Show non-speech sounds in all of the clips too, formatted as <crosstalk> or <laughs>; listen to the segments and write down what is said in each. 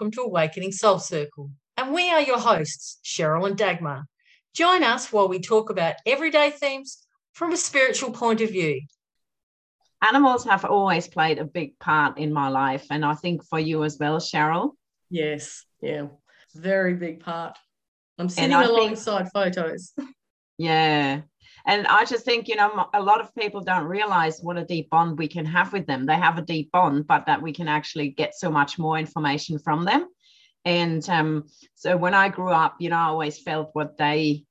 Hello, and welcome to Awakening Soul Circle. And we are your hosts, Cheryl and Dagmar. Join us while we talk about everyday themes from a spiritual point of view. Animals have always played a big part in my life, and I think for you as well, Cheryl. Yes, yeah, very big part. I'm sitting alongside think, photos. Yeah. And I just think, you know, a lot of people don't realize what a deep bond we can have with them. They have a deep bond, but that we can actually get so much more information from them. And um, so when I grew up, you know, I always felt what they,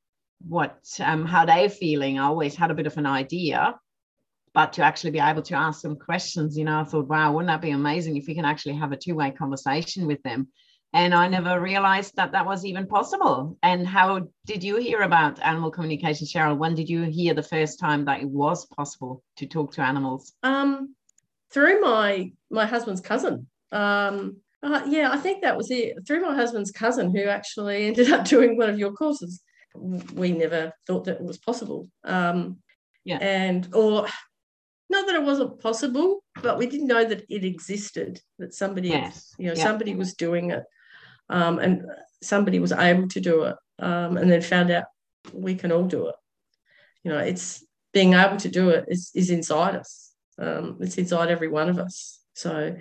what, um, how they're feeling. I always had a bit of an idea, but to actually be able to ask them questions, you know, I thought, wow, wouldn't that be amazing if we can actually have a two way conversation with them? And I never realized that that was even possible. And how did you hear about animal communication, Cheryl? When did you hear the first time that it was possible to talk to animals? Um, through my my husband's cousin. Um, uh, yeah, I think that was it. Through my husband's cousin, who actually <laughs> ended up doing one of your courses. We never thought that it was possible. Um, yeah, and or not that it wasn't possible, but we didn't know that it existed. That somebody, yes. you know, yeah. somebody was doing it um, and somebody was able to do it um, and then found out we can all do it. You know it's being able to do it is, is inside us. Um, it's inside every one of us. So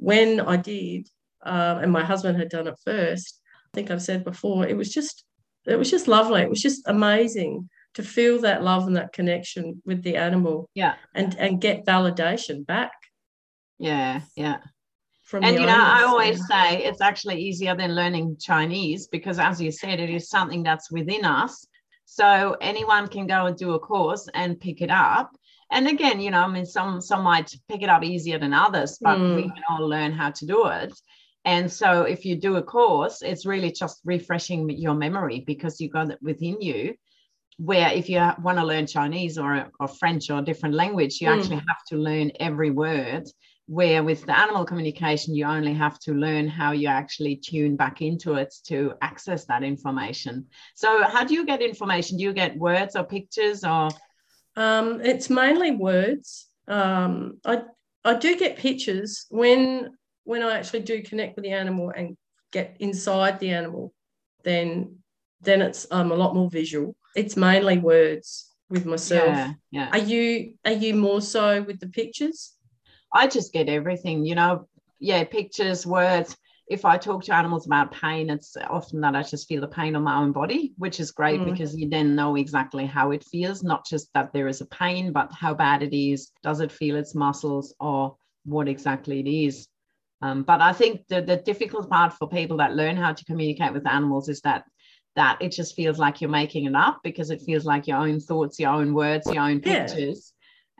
when i did um, and my husband had done it first i think i've said before it was just it was just lovely. It was just amazing to feel that love and that connection with the animal yeah. and and get validation back. Yeah yeah from and you know i always say it's actually easier than learning chinese because as you said it is something that's within us. So anyone can go and do a course and pick it up. And again you know i mean some some might pick it up easier than others but mm. we can all learn how to do it. And so if you do a course it's really just refreshing your memory because you got it within you where if you want to learn chinese or, or french or a different language you mm. actually have to learn every word where with the animal communication you only have to learn how you actually tune back into it to access that information. So how do you get information? Do you get words or pictures or? Um, it's mainly words. Um, I, I do get pictures when when i actually do connect with the animal and get inside the animal then then it's um, a lot more visual. It's mainly words with myself. Yeah, yeah. are you are you more so with the pictures I just get everything, you know, yeah, pictures, words. If I talk to animals about pain, it's often that I just feel the pain on my own body, which is great mm. because you then know exactly how it feels, not just that there is a pain, but how bad it is. Does it feel its muscles or what exactly it is? Um, but I think the, the difficult part for people that learn how to communicate with animals is that that it just feels like you're making it up because it feels like your own thoughts, your own words, your own pictures.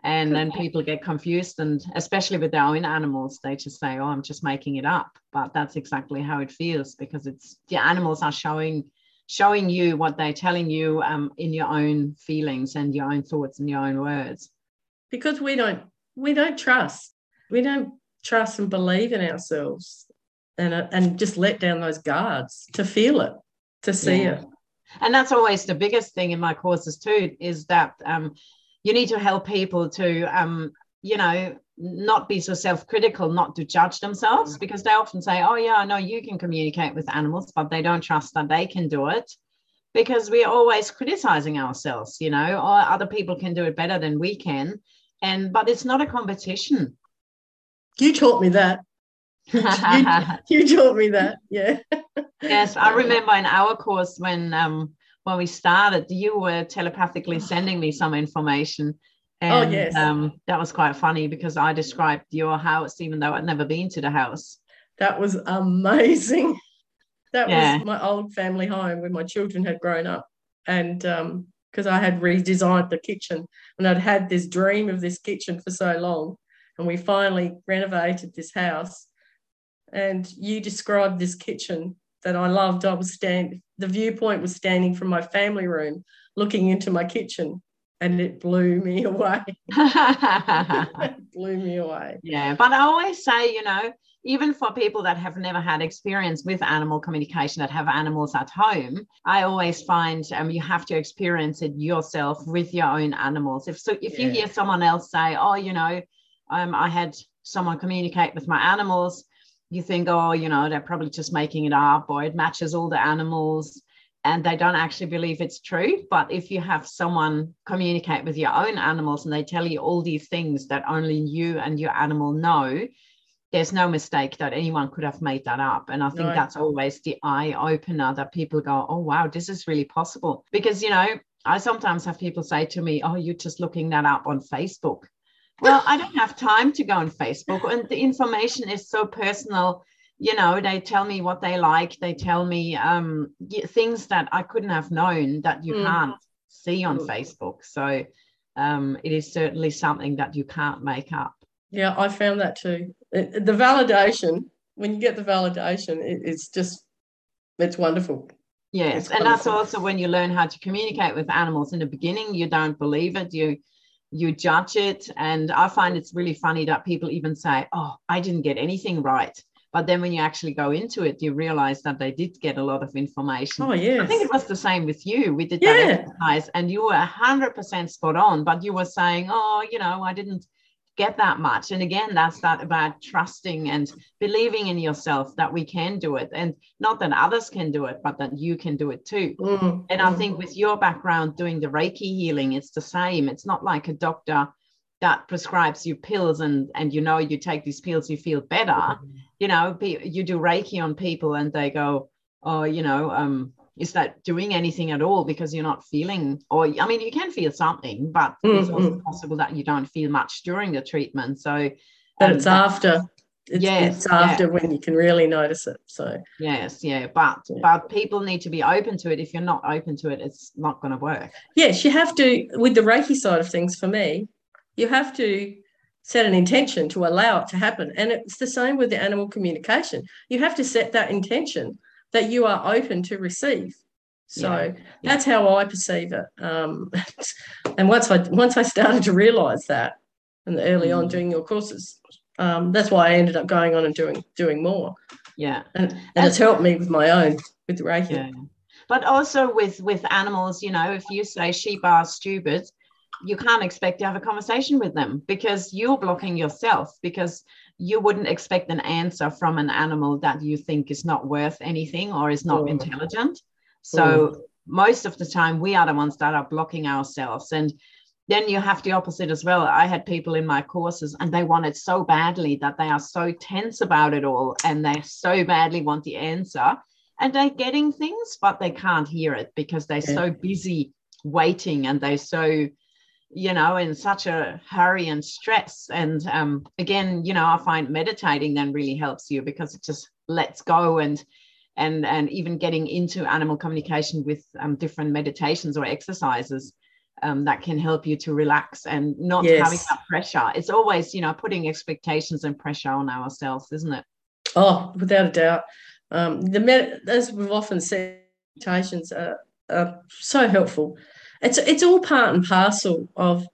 And then people get confused and especially with their own animals they just say oh i'm just making it up. But that's exactly how it feels because it's the animals are showing showing you what they're telling you um, in your own feelings and your own thoughts and your own words. Because we don't we don't trust we don't trust and believe in ourselves and uh, and just let down those guards to feel it to see yeah. it. And that's always the biggest thing in my courses too is that um, you need to help people to um, you know not be so self-critical not to judge themselves mm. because they often say oh yeah i know you can communicate with animals but they don't trust that they can do it. Because we're always criticizing ourselves you know or other people can do it better than we can. And but it's not a competition. You taught me that. <laughs> You, you, taught me that yeah. Yes i <laughs> remember in our course when um when we started, you were telepathically sending me some information. Oh, and, oh yes. Um, that was quite funny because I described your house, even though I'd never been to the house. That was amazing. <laughs> That yeah. was my old family home where my children had grown up, and because um, I had redesigned the kitchen, and I'd had this dream of this kitchen for so long, and we finally renovated this house. And you described this kitchen that I loved. I was stand the viewpoint was standing from my family room, looking into my kitchen, and it blew me <laughs> away. <laughs> blew me away. Yeah, but I always say, you know, even for people that have never had experience with animal communication that have animals at home i always find um, you have to experience it yourself with your own animals if so if yeah. you hear someone else say oh you know um, i had someone communicate with my animals you think, oh, you know, they're probably just making it up or it matches all the animals and they don't actually believe it's true. But if you have someone communicate with your own animals and they tell you all these things that only you and your animal know, there's no mistake that anyone could have made that up. And I think that's always the eye opener that people go, oh, wow, this is really possible. Because, you know, I sometimes have people say to me, oh, you're just looking that up on Facebook. Well, I don't have time to go on Facebook, and the information is so personal. You know they tell me what they like they tell me um, things that i couldn't have known that you mm. can't see on facebook. So um, it is certainly something that you can't make up. Yeah i found that too. It, the validation when you get the validation it, it's just it's wonderful. Yes it's and wonderful. that's also when you learn how to communicate with animals in the beginning you don't believe it you you judge it and i find it's really funny that people even say oh i didn't get anything right but then when you actually go into it, you realize that they did get a lot of information. Oh, yes. I think it was the same with you. We did yeah. that exercise and you were 100% spot on, but you were saying, oh, you know, I didn't get that much. And again, that's that about trusting and believing in yourself that we can do it. And not that others can do it, but that you can do it too. Mm. And I think with your background doing the Reiki healing, it's the same. It's not like a doctor that prescribes you pills and and you know you take these pills you feel better mm-hmm. you know you do reiki on people and they go oh you know um is that doing anything at all because you're not feeling or i mean you can feel something but mm-hmm. it's also possible that you don't feel much during the treatment so but um, it's after it's, yes, it's after yeah. when you can really notice it so yes yeah but yeah. but people need to be open to it if you're not open to it it's not going to work yes you have to with the reiki side of things for me you have to set an intention to allow it to happen. And it's the same with the animal communication. You have to set that intention that you are open to receive. So yeah, yeah. that's how I perceive it. Um, <laughs> and once I once I started to realise that, and early mm. on doing your courses, um, that's why I ended up going on and doing doing more. Yeah, and, and it's helped me with my own with the Reiki. Yeah. But also with with animals, you know, if you say sheep are stupid, you can't expect to have a conversation with them because you're blocking yourself because you wouldn't expect an answer from an animal that you think is not worth anything or is not mm. intelligent so mm. most of the time we are the ones that are blocking ourselves and then you have the opposite as well i had people in my courses and they want it so badly that they are so tense about it all and they so badly want the answer and they're getting things but they can't hear it because they're yeah. so busy waiting and they're so you know, in such a hurry and stress. And um, again, you know, I find meditating then really helps you because it just lets go and and and even getting into animal communication with um, different meditations or exercises um, that can help you to relax and not yes. having that pressure. It's always, you know, putting expectations and pressure on ourselves, isn't it? Oh, without a doubt. Um, the med- as we've often said, meditations are, are so helpful it's it's all part and parcel of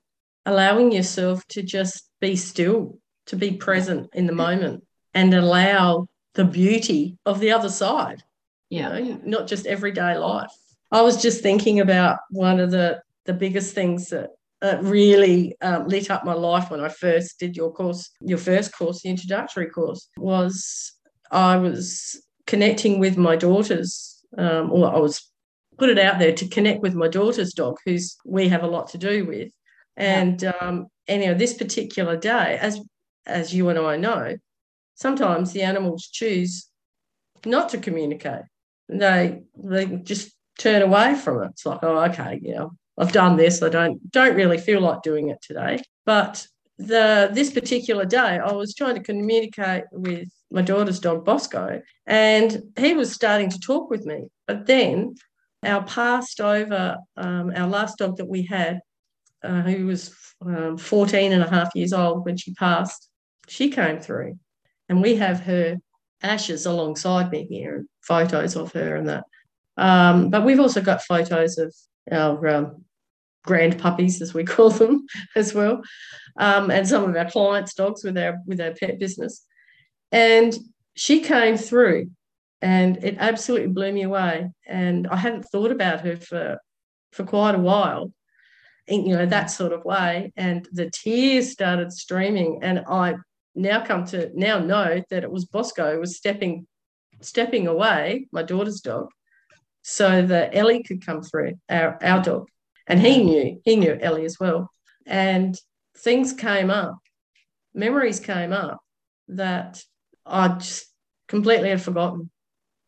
allowing yourself to just be still, to be present in the moment and allow the beauty of the other side. Yeah. You know, not just everyday life. I was just thinking about one of the the biggest things that uh, really um, lit up my life when I first did your course, your first course, the introductory course, was I was connecting with my daughters, um, or I was put it out there to connect with my daughter's dog, who's we have a lot to do with. And um, anyway, this particular day, as as you and I know, sometimes the animals choose not to communicate. They they just turn away from it. It's like, oh, okay, you know, I've done this. I don't don't really feel like doing it today. But the this particular day, I was trying to communicate with my daughter's dog Bosco, and he was starting to talk with me. But then our passed over, um, our last dog that we had, uh, who was um, 14 and a half years old when she passed, she came through. And we have her ashes alongside me here, photos of her and that. Um, but we've also got photos of our um, grand puppies, as we <laughs> call them, as well, um, and some of our clients' dogs with our with our pet business. And she came through and it absolutely blew me away. And I hadn't thought about her for for quite a while, in, you know, that sort of way. And the tears started streaming, and I now come to now know that it was Bosco was stepping stepping away, my daughter's dog, so that Ellie could come through, our, our dog. And he knew, he knew Ellie as well. And things came up, memories came up that I just completely had forgotten.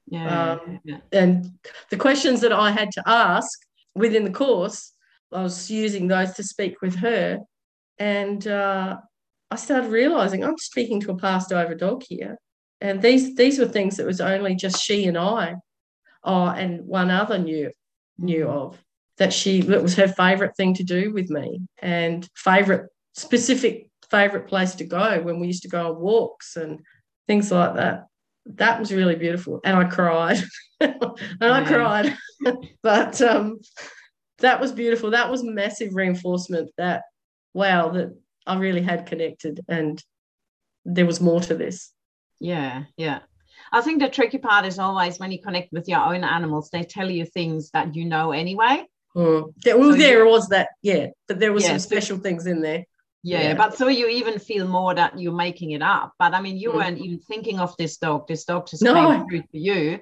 Yeah, um, yeah. And the questions that I had to ask within the course, I was using those to speak with her. And uh, I started realizing I'm speaking to a passed over dog here. And these these were things that was only just she and I, oh, and one other knew knew of that she that was her favorite thing to do with me and favorite specific favorite place to go when we used to go on walks and things like that. That was really beautiful, and I cried, <laughs> and I cried, <laughs> but um, that was beautiful. That was massive reinforcement. That wow, that I really had connected, and there was more to this. Yeah, yeah. I think the tricky part is always when you connect with your own animals, they tell you things that you know anyway. Mm. Yeah, well, so there was that, yeah, but there were yeah, some special so, things in there. Yeah, yeah, but so you even feel more that you're making it up. But I mean, you mm. weren't even thinking of this dog. This dog just no. came through for you.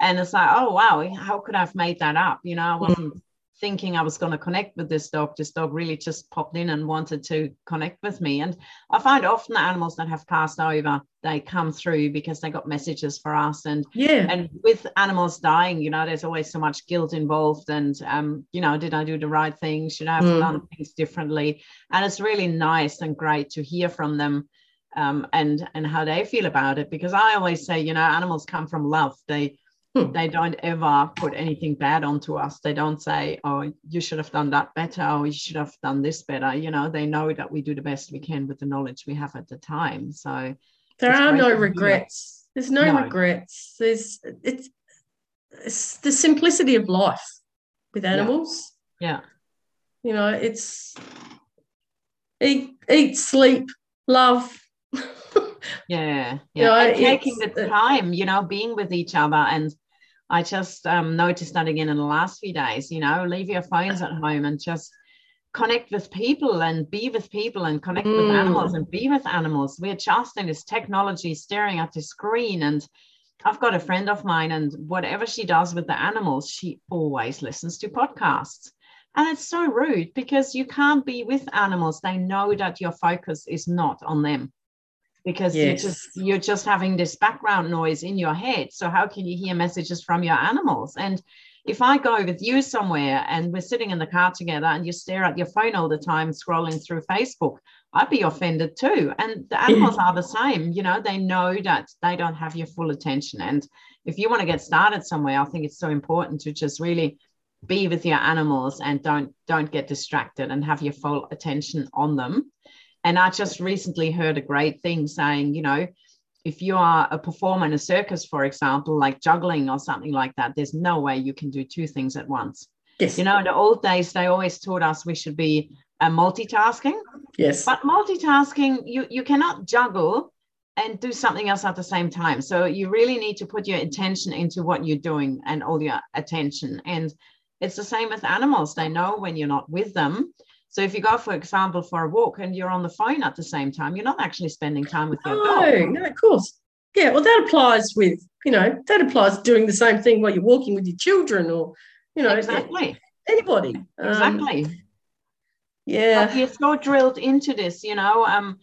And it's like, oh, wow, how could I have made that up? You know, I wasn't mm thinking I was going to connect with this dog. This dog really just popped in and wanted to connect with me. And I find often the animals that have passed over, they come through because they got messages for us. And yeah, and with animals dying, you know, there's always so much guilt involved. And um, you know, did I do the right thing? Should I have mm. done things differently? And it's really nice and great to hear from them. Um, and and how they feel about it because I always say you know animals come from love they Hmm. They don't ever put anything bad onto us. They don't say, oh, you should have done that better or you should have done this better. You know, they know that we do the best we can with the knowledge we have at the time. So there are no regrets. There's no, no, regrets. There's it's, it's the simplicity of life with animals. Yeah. yeah. You know, it's eat, eat, sleep, love. Yeah, yeah. You know, and taking the time, you know, being with each other and I just um, noticed that again in the last few days. You know, leave your phones at <sighs> home and just connect with people and be with people and connect mm. with animals and be with animals. We're just in this technology staring at the screen. And I've got a friend of mine, and whatever she does with the animals, she always listens to podcasts. And it's so rude because you can't be with animals. They know that your focus is not on them because yes. you're just you're just having this background noise in your head. So how can you hear messages from your animals? And if i go with you somewhere and we're sitting in the car together and you stare at your phone all the time scrolling through facebook i'd be offended too. And the animals are the same you know they know that they don't have your full attention. And if you want to get started somewhere i think it's so important to just really be with your animals and don't don't get distracted and have your full attention on them and I just recently heard a great thing saying, you know, if you are a performer in a circus, for example, like juggling or something like that, there's no way you can do two things at once. Yes. You know, in the old days, they always taught us we should be uh, multitasking. Yes. But multitasking, you you cannot juggle and do something else at the same time. So you really need to put your attention into what you're doing and all your attention. And it's the same with animals. They know when you're not with them. So if you go, for example, for a walk and you're on the phone at the same time, you're not actually spending time with your no, dog. No, of course. Yeah, well, that applies with, you know, that applies doing the same thing while you're walking with your children or, you know, exactly. anybody. Exactly. Um, yeah. But you're so drilled into this, you know, um,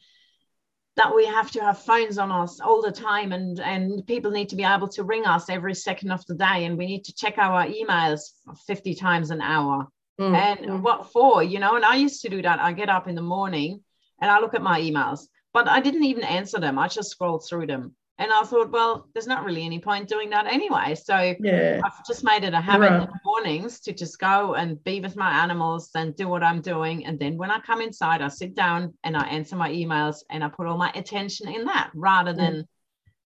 that we have to have phones on us all the time and and people need to be able to ring us every second of the day and we need to check our emails 50 times an hour Mm. And what for? You know, and I used to do that. I get up in the morning and I look at my emails, but I didn't even answer them. I just scrolled through them. And I thought, well, there's not really any point doing that anyway. So yeah. I've just made it a habit right. in the mornings to just go and be with my animals and do what I'm doing. And then when I come inside, I sit down and I answer my emails and I put all my attention in that rather than.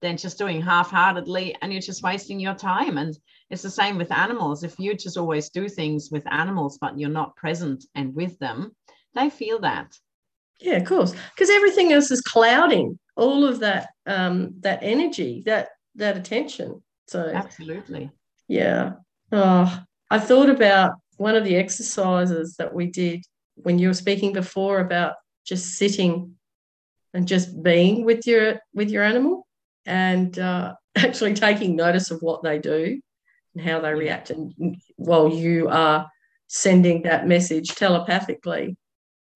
Than just doing half-heartedly and you're just wasting your time. And it's the same with animals. If you just always do things with animals, but you're not present and with them, they feel that. Yeah, of course, because everything else is clouding all of that um, that energy, that that attention. So absolutely, yeah. Oh, I thought about one of the exercises that we did when you were speaking before about just sitting and just being with your with your animal and uh, <laughs> actually taking notice of what they do and how they react. And while you are sending that message telepathically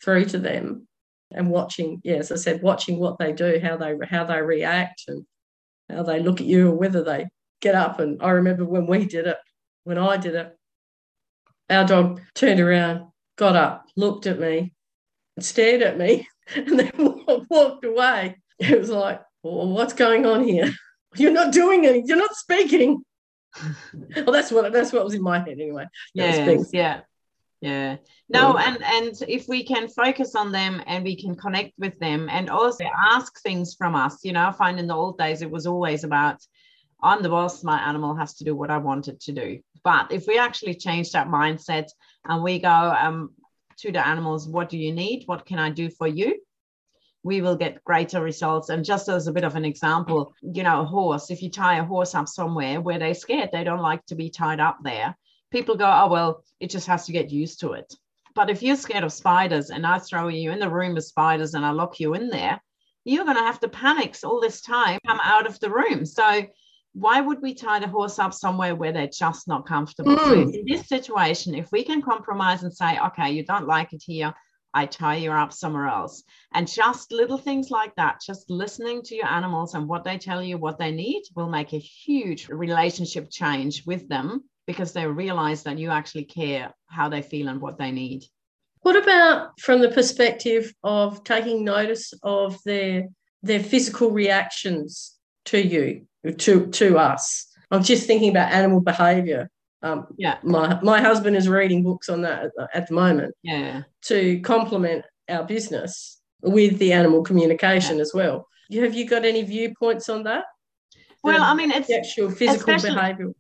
through to them and watching yeah as i said watching what they do how they how they react and how they look at you or whether they get up. And i remember when we did it when i did it our dog turned around got up looked at me stared at me <laughs> and then <laughs> walked away. It was like well, what's going on here? <laughs> You're not doing it. you're not speaking. <laughs> Well that's what that's what was in my head anyway. Yeah yeah. Yeah. No and and if we can focus on them and we can connect with them and also ask things from us you know i find in the old days it was always about i'm the boss my animal has to do what i want it to do. But if we actually change that mindset and we go um, to the animals what do you need? What can i do for you we will get greater results. And just as a bit of an example, you know, a horse, if you tie a horse up somewhere where they're scared, they don't like to be tied up there, people go, oh, well, it just has to get used to it. But if you're scared of spiders and I throw you in the room with spiders and I lock you in there, you're going to have to panic all this time, come out of the room. So, why would we tie the horse up somewhere where they're just not comfortable? Mm. So in this situation, if we can compromise and say, okay, you don't like it here, I tie you up somewhere else. And just little things like that, just listening to your animals and what they tell you, what they need, will make a huge relationship change with them because they realize that you actually care how they feel and what they need. What about from the perspective of taking notice of their their physical reactions to you, to to us? I'm just thinking about animal behavior. Um, yeah. My my husband is reading books on that at, at the moment. Yeah. To complement our business with the animal communication yeah. as well. Have you got any viewpoints on that? Well, the, I mean, it's actual physical behavior.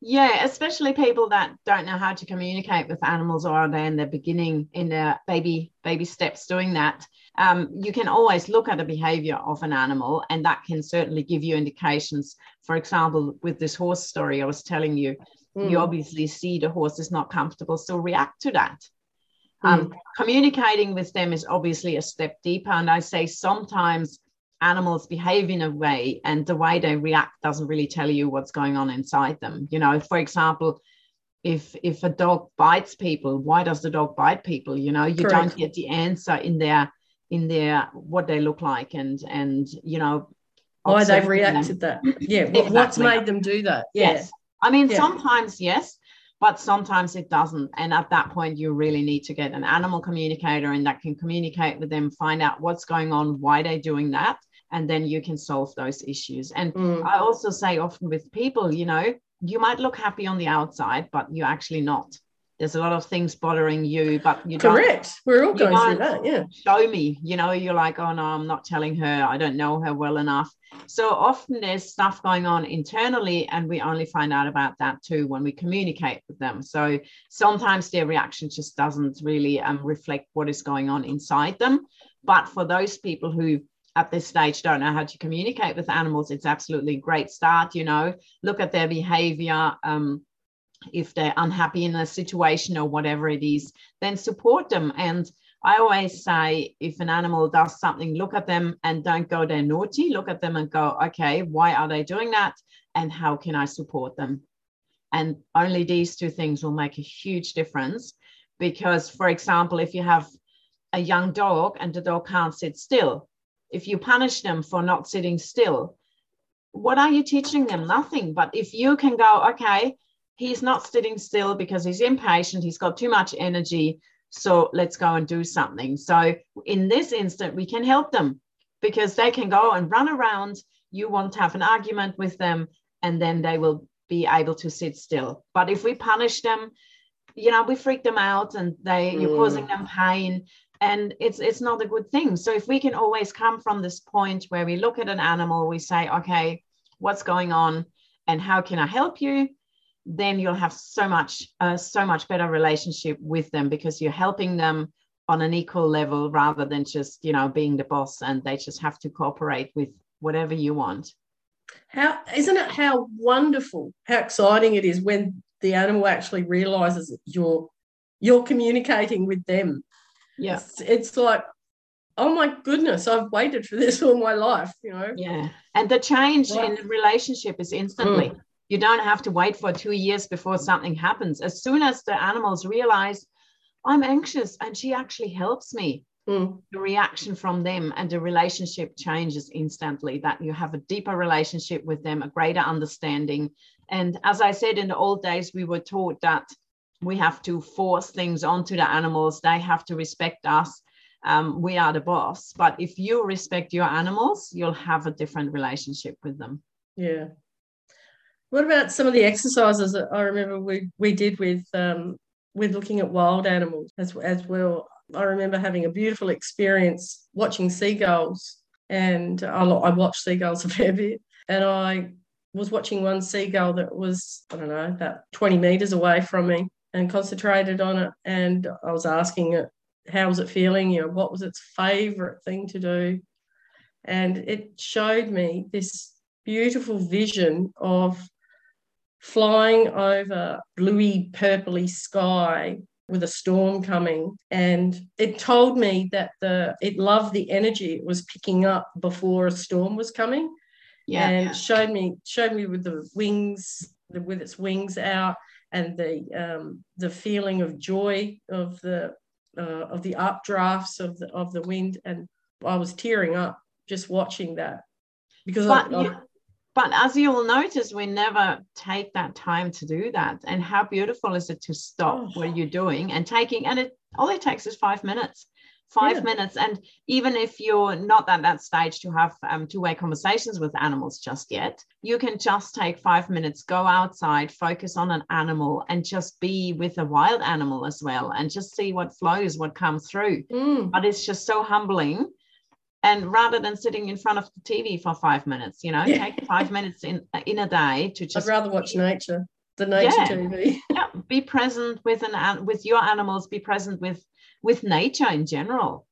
Yeah, especially people that don't know how to communicate with animals or are they in the beginning in their baby baby steps doing that. Um, you can always look at the behavior of an animal, and that can certainly give you indications. For example, with this horse story I was telling you, mm. you obviously see the horse is not comfortable, so react to that. Mm. Um, communicating with them is obviously a step deeper, and I say sometimes animals behave in a way and the way they react doesn't really tell you what's going on inside them you know for example if if a dog bites people why does the dog bite people you know you Correct. don't get the answer in their in their what they look like and and you know why they've reacted them. that yeah exactly. what's made them do that yeah. yes i mean yeah. sometimes yes but sometimes it doesn't and at that point you really need to get an animal communicator and that can communicate with them find out what's going on why they're doing that and then you can solve those issues. And mm. I also say often with people, you know, you might look happy on the outside, but you're actually not. There's a lot of things bothering you, but you correct. We're all going through that. Yeah. Show me. You know, you're like, oh no, I'm not telling her. I don't know her well enough. So often there's stuff going on internally, and we only find out about that too when we communicate with them. So sometimes their reaction just doesn't really um, reflect what is going on inside them. But for those people who at this stage don't know how to communicate with animals, it's absolutely great start. You know, look at their behavior. Um, if they're unhappy in a situation or whatever it is, then support them. And I always say, if an animal does something, look at them and don't go there naughty. Look at them and go, okay, why are they doing that? And how can I support them? And only these two things will make a huge difference. Because, for example, if you have a young dog and the dog can't sit still, if you punish them for not sitting still, what are you teaching them? Nothing. But if you can go, okay, he's not sitting still because he's impatient, he's got too much energy. So let's go and do something. So in this instant, we can help them because they can go and run around. You won't have an argument with them, and then they will be able to sit still. But if we punish them, you know, we freak them out and they mm. you're causing them pain and it's it's not a good thing so if we can always come from this point where we look at an animal we say okay what's going on and how can i help you then you'll have so much uh, so much better relationship with them because you're helping them on an equal level rather than just you know being the boss and they just have to cooperate with whatever you want how isn't it how wonderful how exciting it is when the animal actually realizes that you're you're communicating with them yeah it's, it's like oh my goodness, I've waited for this all my life, you know. Yeah. And the change in the relationship is instantly. Mm. You don't have to wait for two years before something happens. As soon as the animals realize, I'm anxious and she actually helps me, mm. the reaction from them and the relationship changes instantly. That you have a deeper relationship with them, a greater understanding. And as I said, in the old days, we were taught that we have to force things onto the animals, they have to respect us um, we are the boss. But if you respect your animals, you'll have a different relationship with them. Yeah. What about some of the exercises that I remember we, we did with um, with looking at wild animals as, as well? I remember having a beautiful experience watching seagulls, and I, I watched seagulls <laughs> a fair bit, and I was watching one seagull that was I don't know about 20 meters away from me and concentrated on it, and I was asking it how was it feeling? You know, what was its favorite thing to do? And it showed me this beautiful vision of flying over bluey, purpley sky with a storm coming. And it told me that the it loved the energy it was picking up before a storm was coming. Yeah. And showed me showed me with the wings, with its wings out and the um, the feeling of joy of the uh, of the updrafts of the of the wind, and I was tearing up just watching that because I, but as you'll notice, we never take that time to do that. And how beautiful is it to stop oh. what you're doing and taking, and it all it takes is five minutes five yeah. minutes and even if you're not at that stage to have um, two-way conversations with animals just yet you can just take five minutes go outside focus on an animal and just be with a wild animal as well and just see what flows what comes through mm. but it's just so humbling and rather than sitting in front of the tv for five minutes you know yeah. take five minutes in in a day to just i'd rather watch nature the nature yeah. tv <laughs> yeah be present with an with your animals be present with with nature in general.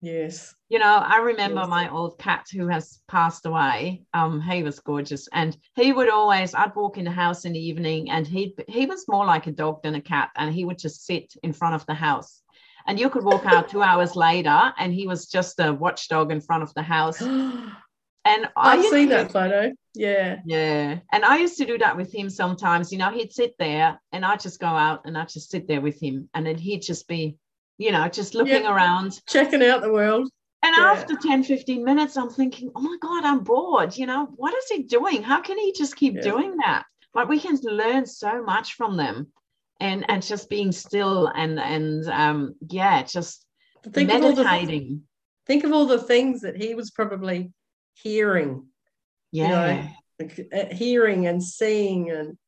Yes. You know, I remember yes. my old cat who has passed away. Um, he was gorgeous. And he would always, I'd walk in the house in the evening and he he was more like a dog than a cat. And he would just sit in front of the house. And you could walk out two hours later and he was just a watchdog in front of the house. <gasps> And I've seen to, that photo. Yeah. Yeah. And I used to do that with him sometimes. You know, he'd sit there and I'd just go out and I'd just sit there with him. And then he'd just be, you know, just looking yep. around, checking out the world. And yeah. after 10, 15 minutes, I'm thinking, oh my God, I'm bored. You know, what is he doing? How can he just keep yeah. doing that? But we can learn so much from them and and just being still and and um yeah, just think meditating. Of the, think of all the things that he was probably hearing. Yeah. You know, uh, hearing and seeing and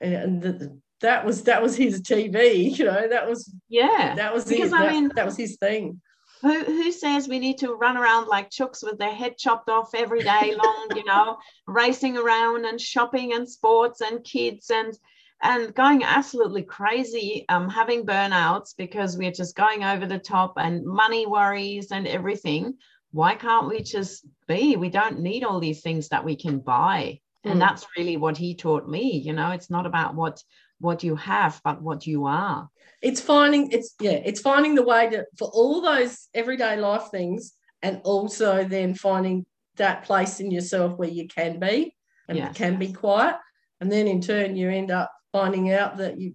and the, that was that was his TV, <laughs> you know, that was yeah, that was because his, I that, mean that was his thing. Who, who says we need to run around like chooks with their head chopped off every day long, you know, <laughs> racing around and shopping and sports and kids and and going absolutely crazy, um, having burnouts because we're just going over the top and money worries and everything why can't we just be? We don't need all these things that we can buy. Mm. And that's really what he taught me. You know, it's not about what what you have, but what you are. It's finding it's yeah, it's finding the way to for all those everyday life things and also then finding that place in yourself where you can be and yes. can be quiet. And then in turn you end up finding out that you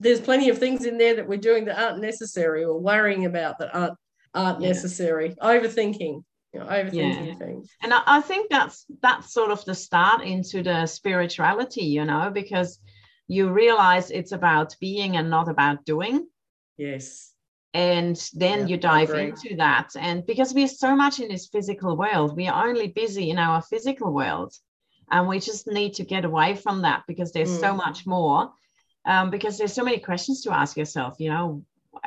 there's plenty of things in there that we're doing that aren't necessary or worrying about that aren't aren't yeah. necessary. Overthinking, you know, overthinking yeah. things. And I, I think that's that's sort of the start into the spirituality, you know, because you realize it's about being and not about doing. Yes. And then yeah, you dive into that. And because we're so much in this physical world, we are only busy in our physical world. And we just need to get away from that because there's mm. so much more. Um, because there's so many questions to ask yourself, you know,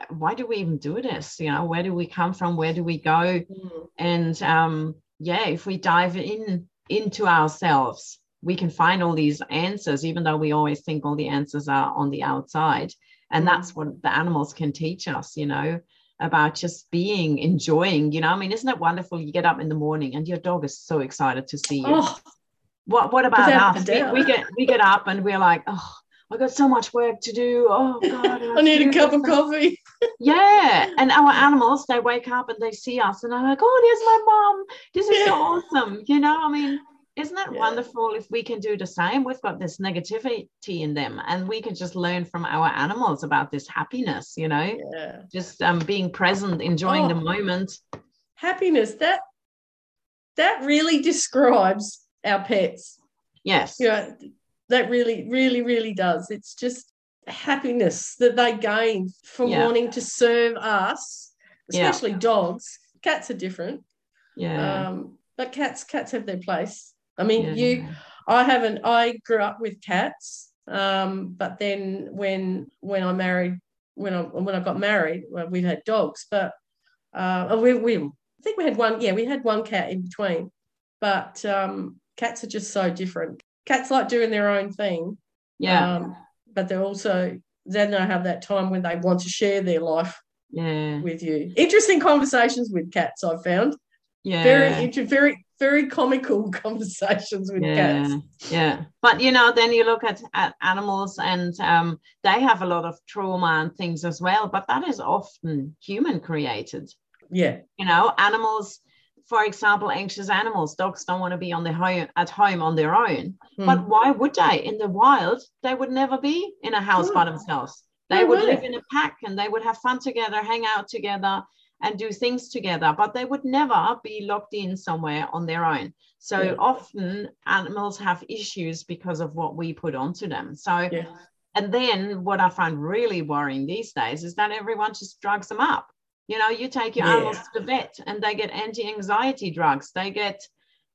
why do we even do this? You know, where do we come from? Where do we go? Mm. And um, yeah, if we dive in into ourselves, we can find all these answers, even though we always think all the answers are on the outside. And mm. that's what the animals can teach us, you know, about just being, enjoying, you know. I mean, isn't it wonderful? You get up in the morning and your dog is so excited to see you. Oh, what what about us? We, we, get we get up and we're like, oh, I got so much work to do. Oh God, <laughs> I, I need a cup of coffee. <laughs> yeah. And our animals, they wake up and they see us and they're like, oh, there's my mom. This is so awesome. You know, I mean, isn't that yeah. wonderful if we can do the same? We've got this negativity in them and we can just learn from our animals about this happiness, you know, yeah. just um, being present, enjoying oh, the moment. Happiness, that that really describes our pets. Yes. You know, that really, really, really does. It's just happiness that they gain from yeah. wanting to serve us, especially yeah. dogs. Cats are different. Yeah. Um, but cats, cats have their place. I mean, yeah. you, I haven't. I grew up with cats, um, but then when when I married, when I when I got married, well, we had dogs. But uh, we we I think we had one. Yeah, we had one cat in between. But um, cats are just so different. Cats like doing their own thing. Yeah. Um, but they're also then they have that time when they want to share their life yeah. with you. Interesting conversations with cats, I've found. Yeah. Very, very, very comical <laughs> conversations with yeah, cats. Yeah. But you know, then you look at, at animals and um, they have a lot of trauma and things as well, but that is often human created. Yeah. You know, animals, for example, anxious animals, dogs don't want to be on the home at home on their own. Mm. But why would they? In the wild, they would never be in a house mm. by themselves. They would live in a pack and they would have fun together, hang out together and do things together, but they would never be locked in somewhere on their own. So yeah. often animals have issues because of what we put onto them. So, yeah. and then what I find really worrying these days is that everyone just drugs them up. You know, you take your yeah. animals to the vet and they get anti anxiety drugs, they get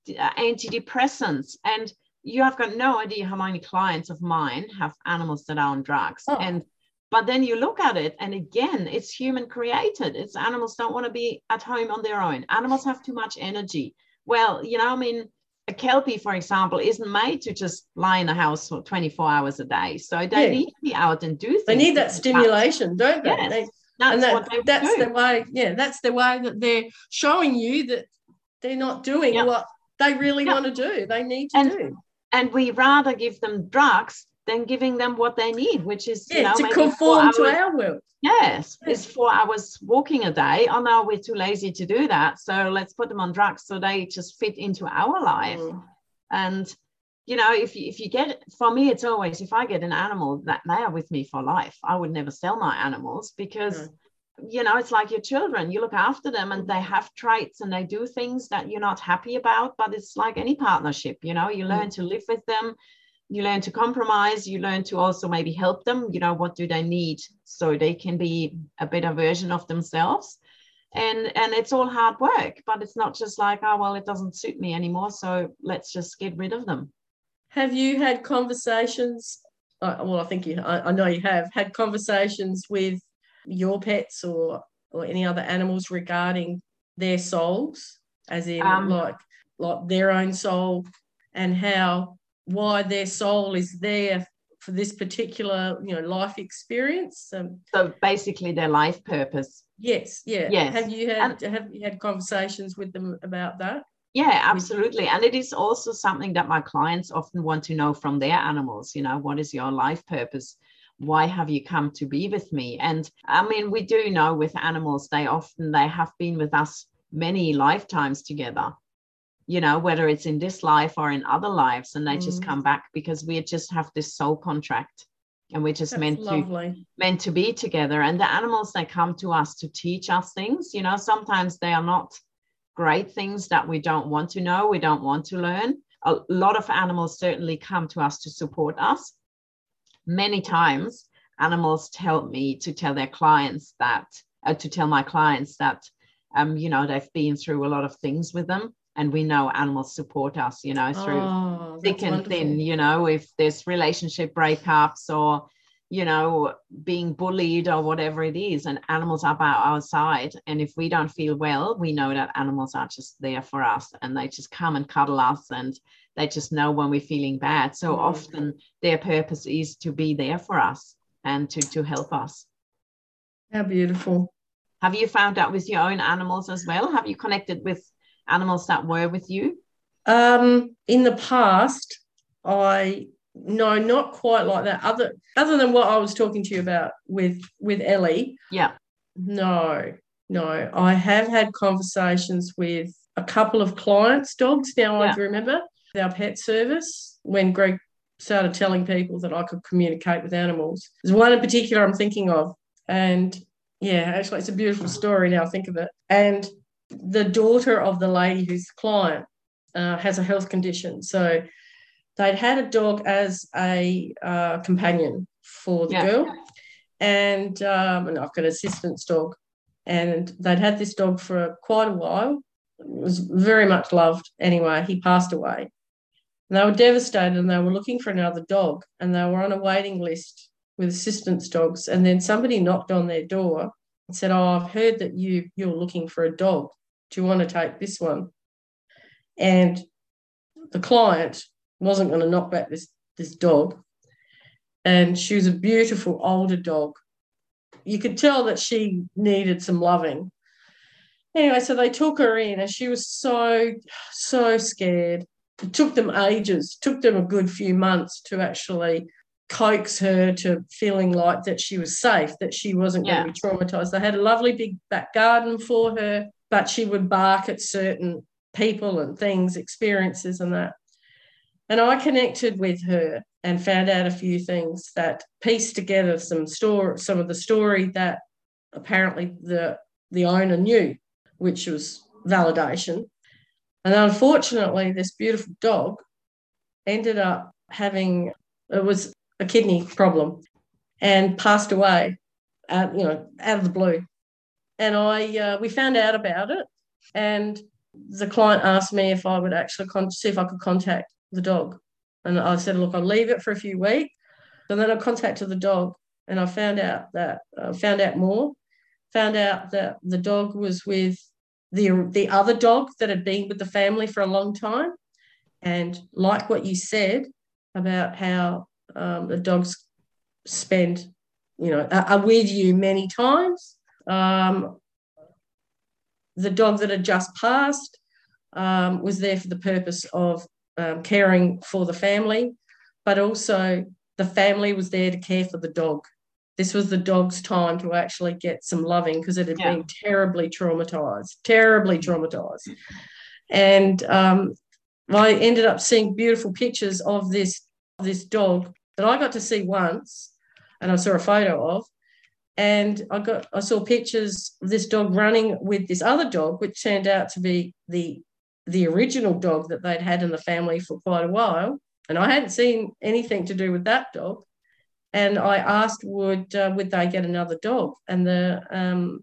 uh, antidepressants, and you have got no idea how many clients of mine have animals that are on drugs. Oh. And but then you look at it, and again, it's human created. It's animals don't want to be at home on their own. Animals have too much energy. Well, you know, I mean, a kelpie, for example, isn't made to just lie in the house for 24 hours a day. So they yeah. need to be out and do things. They need that stimulation, don't they? Yes, they that's and that, that's do. the way, yeah, that's the way that they're showing you that they're not doing yep. what they really yep. want to do. They need to and, do. And we rather give them drugs than giving them what they need, which is yeah, you know, to conform to our world. Yes, yeah. it's four hours walking a day. Oh no, we're too lazy to do that. So let's put them on drugs so they just fit into our life. Mm. And you know, if you if you get for me, it's always if I get an animal that they are with me for life, I would never sell my animals because mm. you know it's like your children. You look after them and they have traits and they do things that you're not happy about, but it's like any partnership, you know, you learn mm. to live with them you learn to compromise you learn to also maybe help them you know what do they need so they can be a better version of themselves and and it's all hard work but it's not just like oh well it doesn't suit me anymore so let's just get rid of them have you had conversations uh, well i think you I, I know you have had conversations with your pets or or any other animals regarding their souls? As in um, like like their own soul and how why their soul is there for this particular you know life experience? Um, so basically their life purpose. Yes yeah. Yes. Have you had and, have you had conversations with them about that yeah absolutely and it is also something that my clients often want to know from their animals you know what is your life purpose why have you come to be with me and i mean we do know with animals they often they have been with us many lifetimes together you know whether it's in this life or in other lives and they mm. just come back because we just have this soul contract and we're just That's meant lovely. to meant to be together and the animals they come to us to teach us things you know sometimes they are not great things that we don't want to know we don't want to learn a lot of animals certainly come to us to support us many times animals tell me to tell their clients that uh, to tell my clients that um, you know they've been through a lot of things with them and we know animals support us you know through oh, thick and wonderful. thin you know if there's relationship breakups or you know being bullied or whatever it is and animals are by our side. And if we don't feel well we know that animals are just there for us and they just come and cuddle us and they just know when we're feeling bad. So mm. often their purpose is to be there for us and to to help us. How beautiful. Have you found out with your own animals as well? Have you connected with animals that were with you? Um, in the past, I no, not quite like that. Other other than what I was talking to you about with with Ellie. Yeah. No, no. I have had conversations with a couple of clients' dogs. Now Yeah. I remember our pet service when Greg started telling people that I could communicate with animals. There's one in particular I'm thinking of, and yeah, actually, it's a beautiful story now. I think of it, and the daughter of the lady who's the client uh, has a health condition, so they'd had a dog as a uh, companion for the Yeah. girl, and um, and I've got an assistance dog, and they'd had this dog for quite a while. It was very much loved. Anyway, he passed away. And they were devastated, and they were looking for another dog, and they were on a waiting list with assistance dogs. And then somebody knocked on their door and said, "Oh, I've heard that you you're looking for a dog. Do you want to take this one?" And the client wasn't going to knock back this this dog, and she was a beautiful older dog. You could tell that she needed some loving. Anyway, so they took her in, and she was so so scared. It took them ages, took them a good few months to actually coax her to feeling like that she was safe, that she wasn't Yeah. going to be traumatized. They had a lovely big back garden for her, but she would bark at certain people and things, experiences, and that. And I connected with her and found out a few things that pieced together some story, some of the story that apparently the the owner knew, which was validation. And unfortunately, this beautiful dog ended up having it was a kidney problem and passed away, out, you know, out of the blue. And I uh, we found out about it, and the client asked me if I would actually con- see if I could contact the dog, and I said, look, I'll leave it for a few weeks, and then I contacted the dog, and I found out that uh, found out more, found out that the dog was with the the other dog that had been with the family for a long time, and like what you said about how um, the dogs spend, you know, are, with you many times. Um, the dog that had just passed um, was there for the purpose of um, caring for the family, but also the family was there to care for the dog. This was the dog's time to actually get some loving because it had Yeah. been terribly traumatized, terribly traumatized. And um, I ended up seeing beautiful pictures of this this dog that I got to see once, and I saw a photo of, and I got I saw pictures of this dog running with this other dog, which turned out to be the the original dog that they'd had in the family for quite a while, and I hadn't seen anything to do with that dog. And I asked, would uh, would they get another dog? And the um,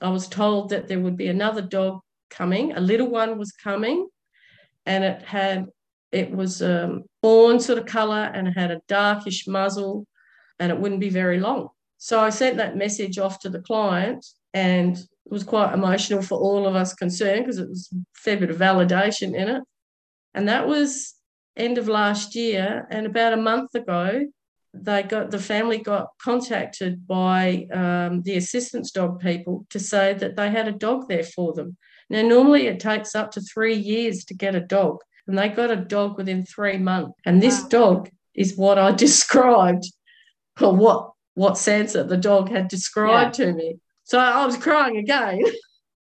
I was told that there would be another dog coming. A little one was coming, and it had it was um, fawn sort of color and it had a darkish muzzle, and it wouldn't be very long. So I sent that message off to the client, and it was quite emotional for all of us concerned because it was a fair bit of validation in it. And that was end of last year, and about a month ago, they got the family got contacted by um, the assistance dog people to say that they had a dog there for them. Now, normally it takes up to three years to get a dog, and they got a dog within three months. And this Wow. dog is what I <laughs> described, or what what Sansa, the dog, had described to me. So I was crying again. <laughs>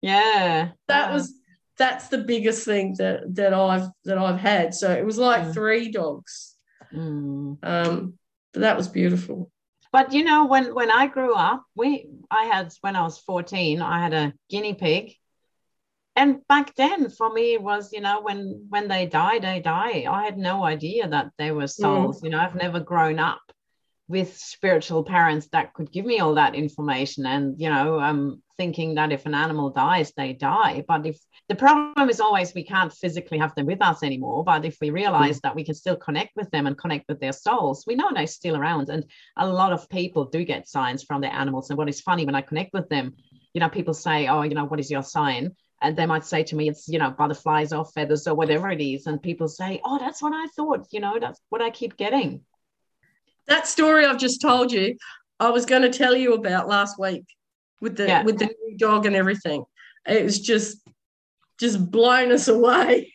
Yeah. that Wow. was that's the biggest thing that that I've that I've had. So it was like Mm. three dogs. Mm. Um, but that was beautiful. But you know, when when I grew up, we I had when I was 14, I had a guinea pig. And back then for me it was, you know, when when they die, they die. I had no idea that they were souls. You know, I've never grown up with spiritual parents that could give me all that information. And, you know, I'm thinking that if an animal dies, they die. But if the problem is always we can't physically have them with us anymore. But if we realize mm. that we can still connect with them and connect with their souls, we know they're still around. And a lot of people do get signs from their animals. And what is funny when I connect with them, you know, people say, Oh, you know, what is your sign? And they might say to me, It's, you know, butterflies or feathers or whatever it is. And people say, Oh, that's what I thought, you know, that's what I keep getting. That story I've just told you, I was going to tell you about last week with the Yeah. with the new dog and everything. It was just just blown us away,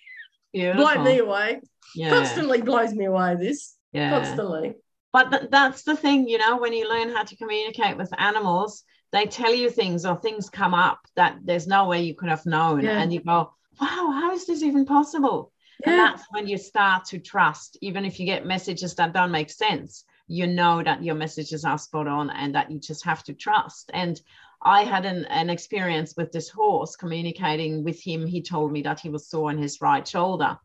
blown Beautiful. me away. Yeah. Constantly blows me away. This Yeah. Constantly. But th- that's the thing, you know, when you learn how to communicate with animals, they tell you things or things come up that there's no way you could have known. Yeah. And you go, wow, how is this even possible? Yeah. And that's when you start to trust, even if you get messages that don't make sense, you know that your messages are spot on and that you just have to trust. And I had an, an experience with this horse communicating with him. He told me that he was sore on his right shoulder.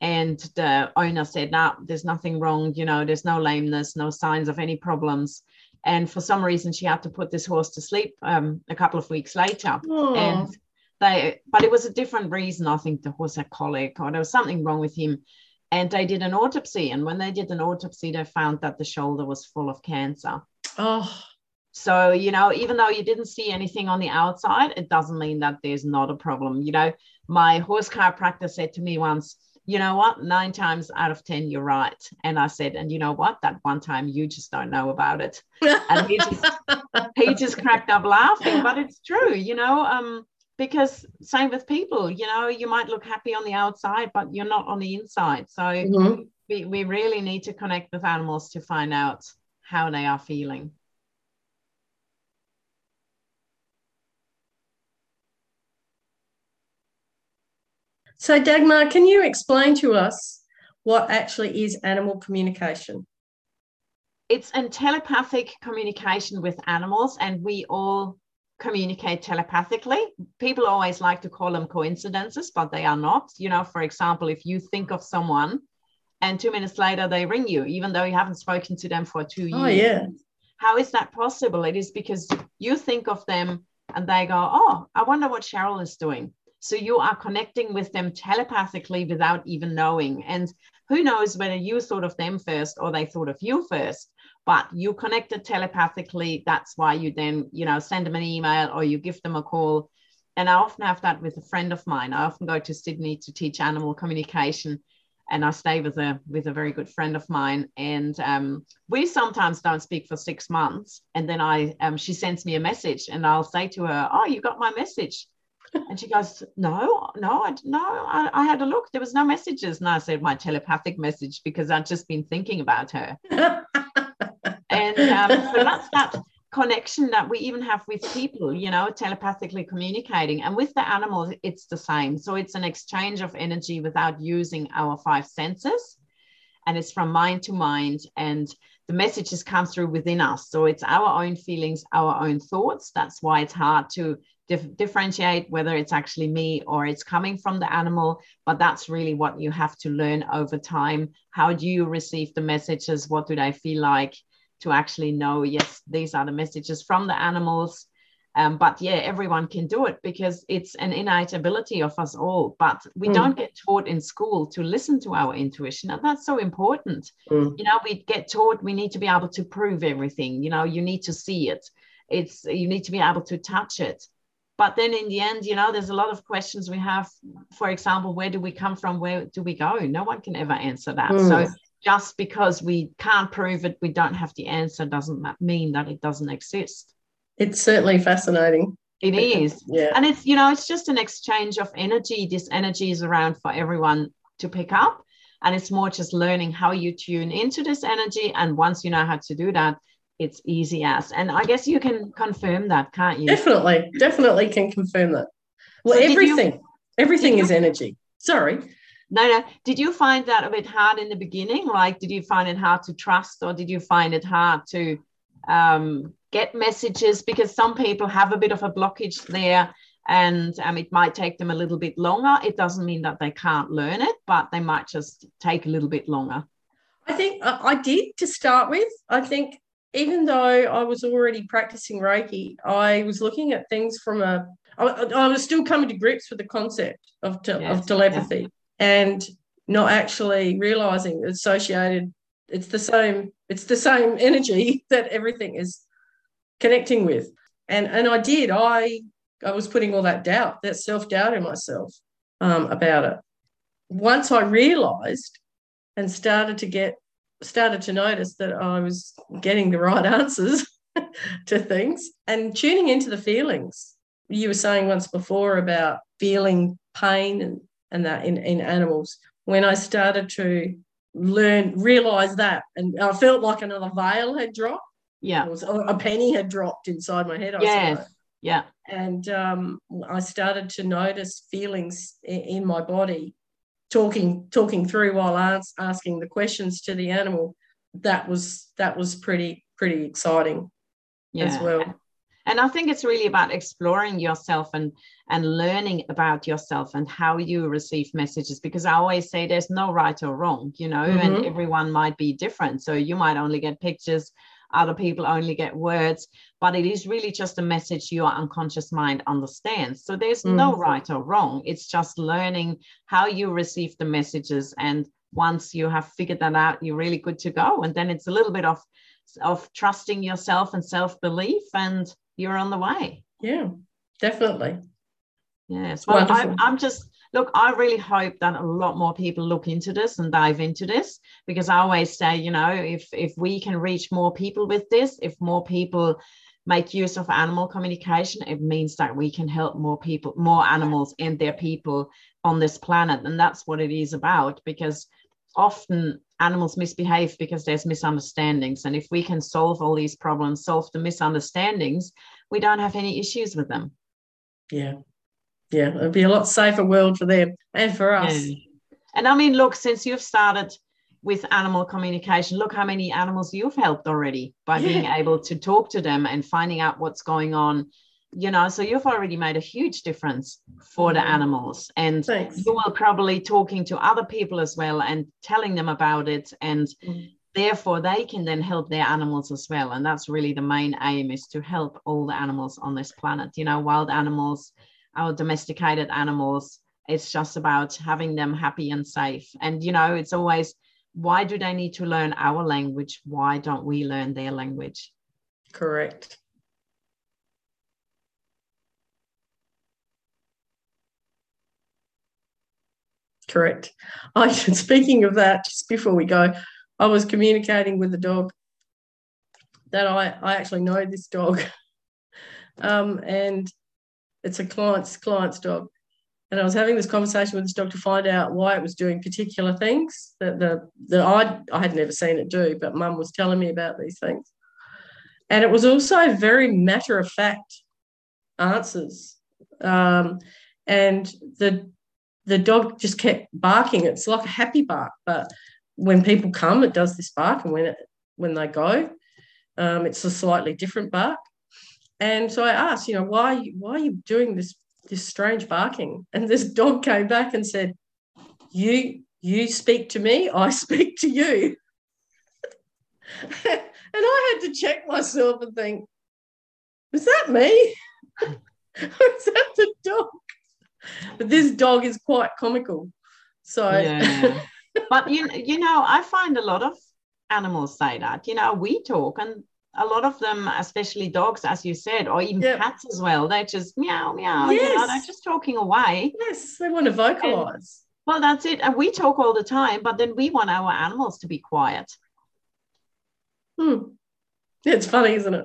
And the owner said, No, nah, there's nothing wrong. You know, there's no lameness, no signs of any problems. And for some reason, she had to put this horse to sleep um, a couple of weeks later. Aww. And they, but it was a different reason. I think the horse had colic or there was something wrong with him. And they did an autopsy. And when they did an autopsy, they found that the shoulder was full of cancer. Oh, so, you know, even though you didn't see anything on the outside, it doesn't mean that there's not a problem. You know, my horse chiropractor said to me once, you know what, nine times out of 10, you're right. And I said, and you know what, that one time you just don't know about it. And he just, <laughs> he just cracked up laughing, but it's true, you know, um, because same with people, you know, you might look happy on the outside, but you're not on the inside. So mm-hmm. we, we really need to connect with animals to find out how they are feeling. So, Dagmar, can you explain to us what actually is animal communication? It's in telepathic communication with animals, and we all communicate telepathically. People always like to call them coincidences, but they are not. You know, for example, if you think of someone and two minutes later they ring you, even though you haven't spoken to them for two years. Oh, yeah. How is that possible? It is because you think of them and they go, Oh, I wonder what Cheryl is doing. So you are connecting with them telepathically without even knowing. And who knows whether you thought of them first or they thought of you first, but you connected telepathically. That's why you then, you know, send them an email or you give them a call. And I often have that with a friend of mine. I often go to Sydney to teach animal communication and I stay with a with a very good friend of mine, and um, we sometimes don't speak for six months. And then I um, she sends me a message, and I'll say to her, "Oh, you got my message," and she goes, "No, no, I, no, I, I had a look. There was no messages." And I said, "My telepathic message," because I'd just been thinking about her. <laughs> um, so that's that connection that we even have with people, you know, telepathically communicating. And with the animals, it's the same. So it's an exchange of energy without using our five senses. And it's from mind to mind. And the messages come through within us. So it's our own feelings, our own thoughts. That's why it's hard to dif- differentiate whether it's actually me or it's coming from the animal. But that's really what you have to learn over time. How do you receive the messages? What do they feel like? To actually know, yes, these are the messages from the animals. Um, but yeah, everyone can do it because it's an innate ability of us all. But we mm. don't get taught in school to listen to our intuition. And that's so important. Mm. You know, we get taught we need to be able to prove everything. You know, you need to see it. It's you need to be able to touch it. But then in the end, you know, there's a lot of questions we have. For example, where do we come from? Where do we go? No one can ever answer that. Mm. So just because we can't prove it, we don't have the answer, doesn't mean that it doesn't exist. It's certainly fascinating. It is. Yeah. And it's, you know, it's just an exchange of energy. This energy is around for everyone to pick up. And it's more just learning how you tune into this energy. And once you know how to do that, it's easy as. And I guess you can confirm that, can't you? Definitely, definitely can confirm that. Well, so everything, you, everything is energy. Sorry. No, no. Did you find that a bit hard in the beginning? Like, did you find it hard to trust, or did you find it hard to um, get messages? Because some people have a bit of a blockage there, and um, it might take them a little bit longer. It doesn't mean that they can't learn it, but they might just take a little bit longer. I think I did to start with. I think even though I was already practicing Reiki, I was looking at things from a. I, I was still coming to grips with the concept of, te- yes, of telepathy. Yeah and not actually realizing associated it's the same it's the same energy <laughs> that everything is connecting with. And and i did i i was putting all that doubt that self-doubt in myself um, about it. Once i realized and started to get started to notice that i was getting the right <laughs> answers <laughs> to things and tuning into the feelings. You were saying once before about feeling pain and and that in, in animals. When I started to learn, realize that. And I felt like another veil had dropped. Yeah. Was, a penny had dropped inside my head. I yes. Yeah. And um, I started to notice feelings in, my body, talking talking through while as, asking the questions to the animal. That was that was pretty pretty exciting yeah. as well and i think it's really about exploring yourself and and learning about yourself and how you receive messages because i always say there's no right or wrong you know mm-hmm. and everyone might be different. So you might only get pictures other people only get words but it is really just a message your unconscious mind understands. So there's mm-hmm. no right or wrong. It's just learning how you receive the messages. And once you have figured that out you're really good to go. And then it's a little bit of of trusting yourself and self-belief and you're on the way. Yeah, definitely. Yes. Well, I'm, I'm just look. I really hope that a lot more people look into this and dive into this because I always say, you know, if if we can reach more people with this, if more people make use of animal communication, it means that we can help more people, more animals and their people on this planet, and that's what it is about. Because often animals misbehave because there's misunderstandings. And if we can solve all these problems, solve the misunderstandings, we don't have any issues with them. Yeah. Yeah. It'd be a lot safer world for them and for us. Yeah. And I mean, look, since you've started with animal communication, look how many animals you've helped already by yeah. being able to talk to them and finding out what's going on you know so you've already made a huge difference for the mm-hmm. animals. And Thanks. you are probably talking to other people as well and telling them about it. And mm. therefore they can then help their animals as well. And that's really the main aim is to help all the animals on this planet. You know wild animals our domesticated animals it's just about having them happy and safe. And you know it's always why do they need to learn our language? Why don't we learn their language? Correct correct. <laughs> I speaking of that, just before we go, I was communicating with the dog that I, I actually know this dog. <laughs> Um, and it's a client's client's dog. And I was having this conversation with this dog to find out why it was doing particular things that the that I I had never seen it do, but mum was telling me about these things. And it was also very matter of fact answers. Um, and the the dog just kept barking. It's like a happy bark, but when people come, it does this bark, and when it when they go, um, it's a slightly different bark. And so I asked, you know, why why are you doing this this strange barking? And this dog came back and said, "You you speak to me, I <laughs> speak to you." <laughs> and I had to check myself and think, "Was that me? <laughs> was that the dog?" But this dog is quite comical. So yeah. <laughs> but you you know, I find a lot of animals say that. You know, we talk and a lot of them, especially dogs, as you said, or even yep. cats as well, they're just meow, meow. Yes. You know, they're just talking away. Yes, they want to vocalize. And, well, that's it. And we talk all the time, but then we want our animals to be quiet. Hmm. Yeah, it's funny, isn't it?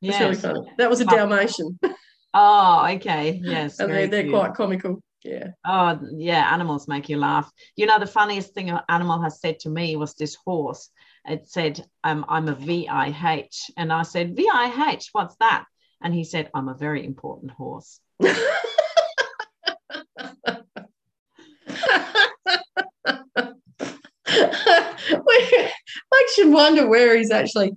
It's yes. really funny. That was a Dalmatian. <laughs> Oh, okay. Yes. and they, they're quite comical. Yeah. Oh, yeah. Animals make you laugh. You know, the funniest thing an animal has said to me was this horse. It said, um, I'm a VIH. And I said, VIH, what's that? And he said, I'm a very important horse. <laughs> makes you should wonder where he's actually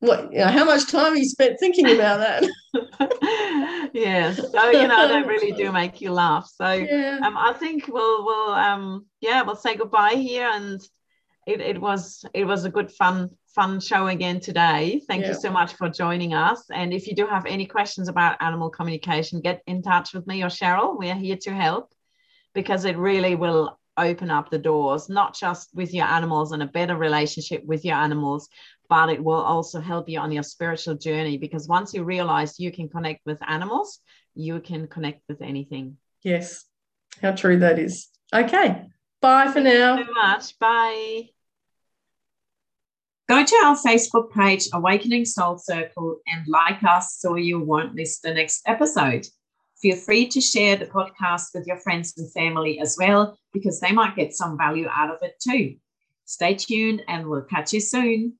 what you know, how much time you spent thinking about that? <laughs> Yeah so you know they really do make you laugh. So yeah. um, i think we'll we'll um yeah we'll say goodbye here and it, it was it was a good fun fun show again today. Thank yeah. you so much for joining us. And if you do have any questions about animal communication get in touch with me or cheryl. We are here to help because it really will open up the doors, not just with your animals and a better relationship with your animals, but it will also help you on your spiritual journey because once you realize you can connect with animals, you can connect with anything. Yes, how true that is. Okay, bye for now. so much. Bye. Go to our Facebook page, Awakening Soul Circle, and like us so you won't miss the next episode. Feel free to share the podcast with your friends and family as well, because they might get some value out of it too. Stay tuned and we'll catch you soon.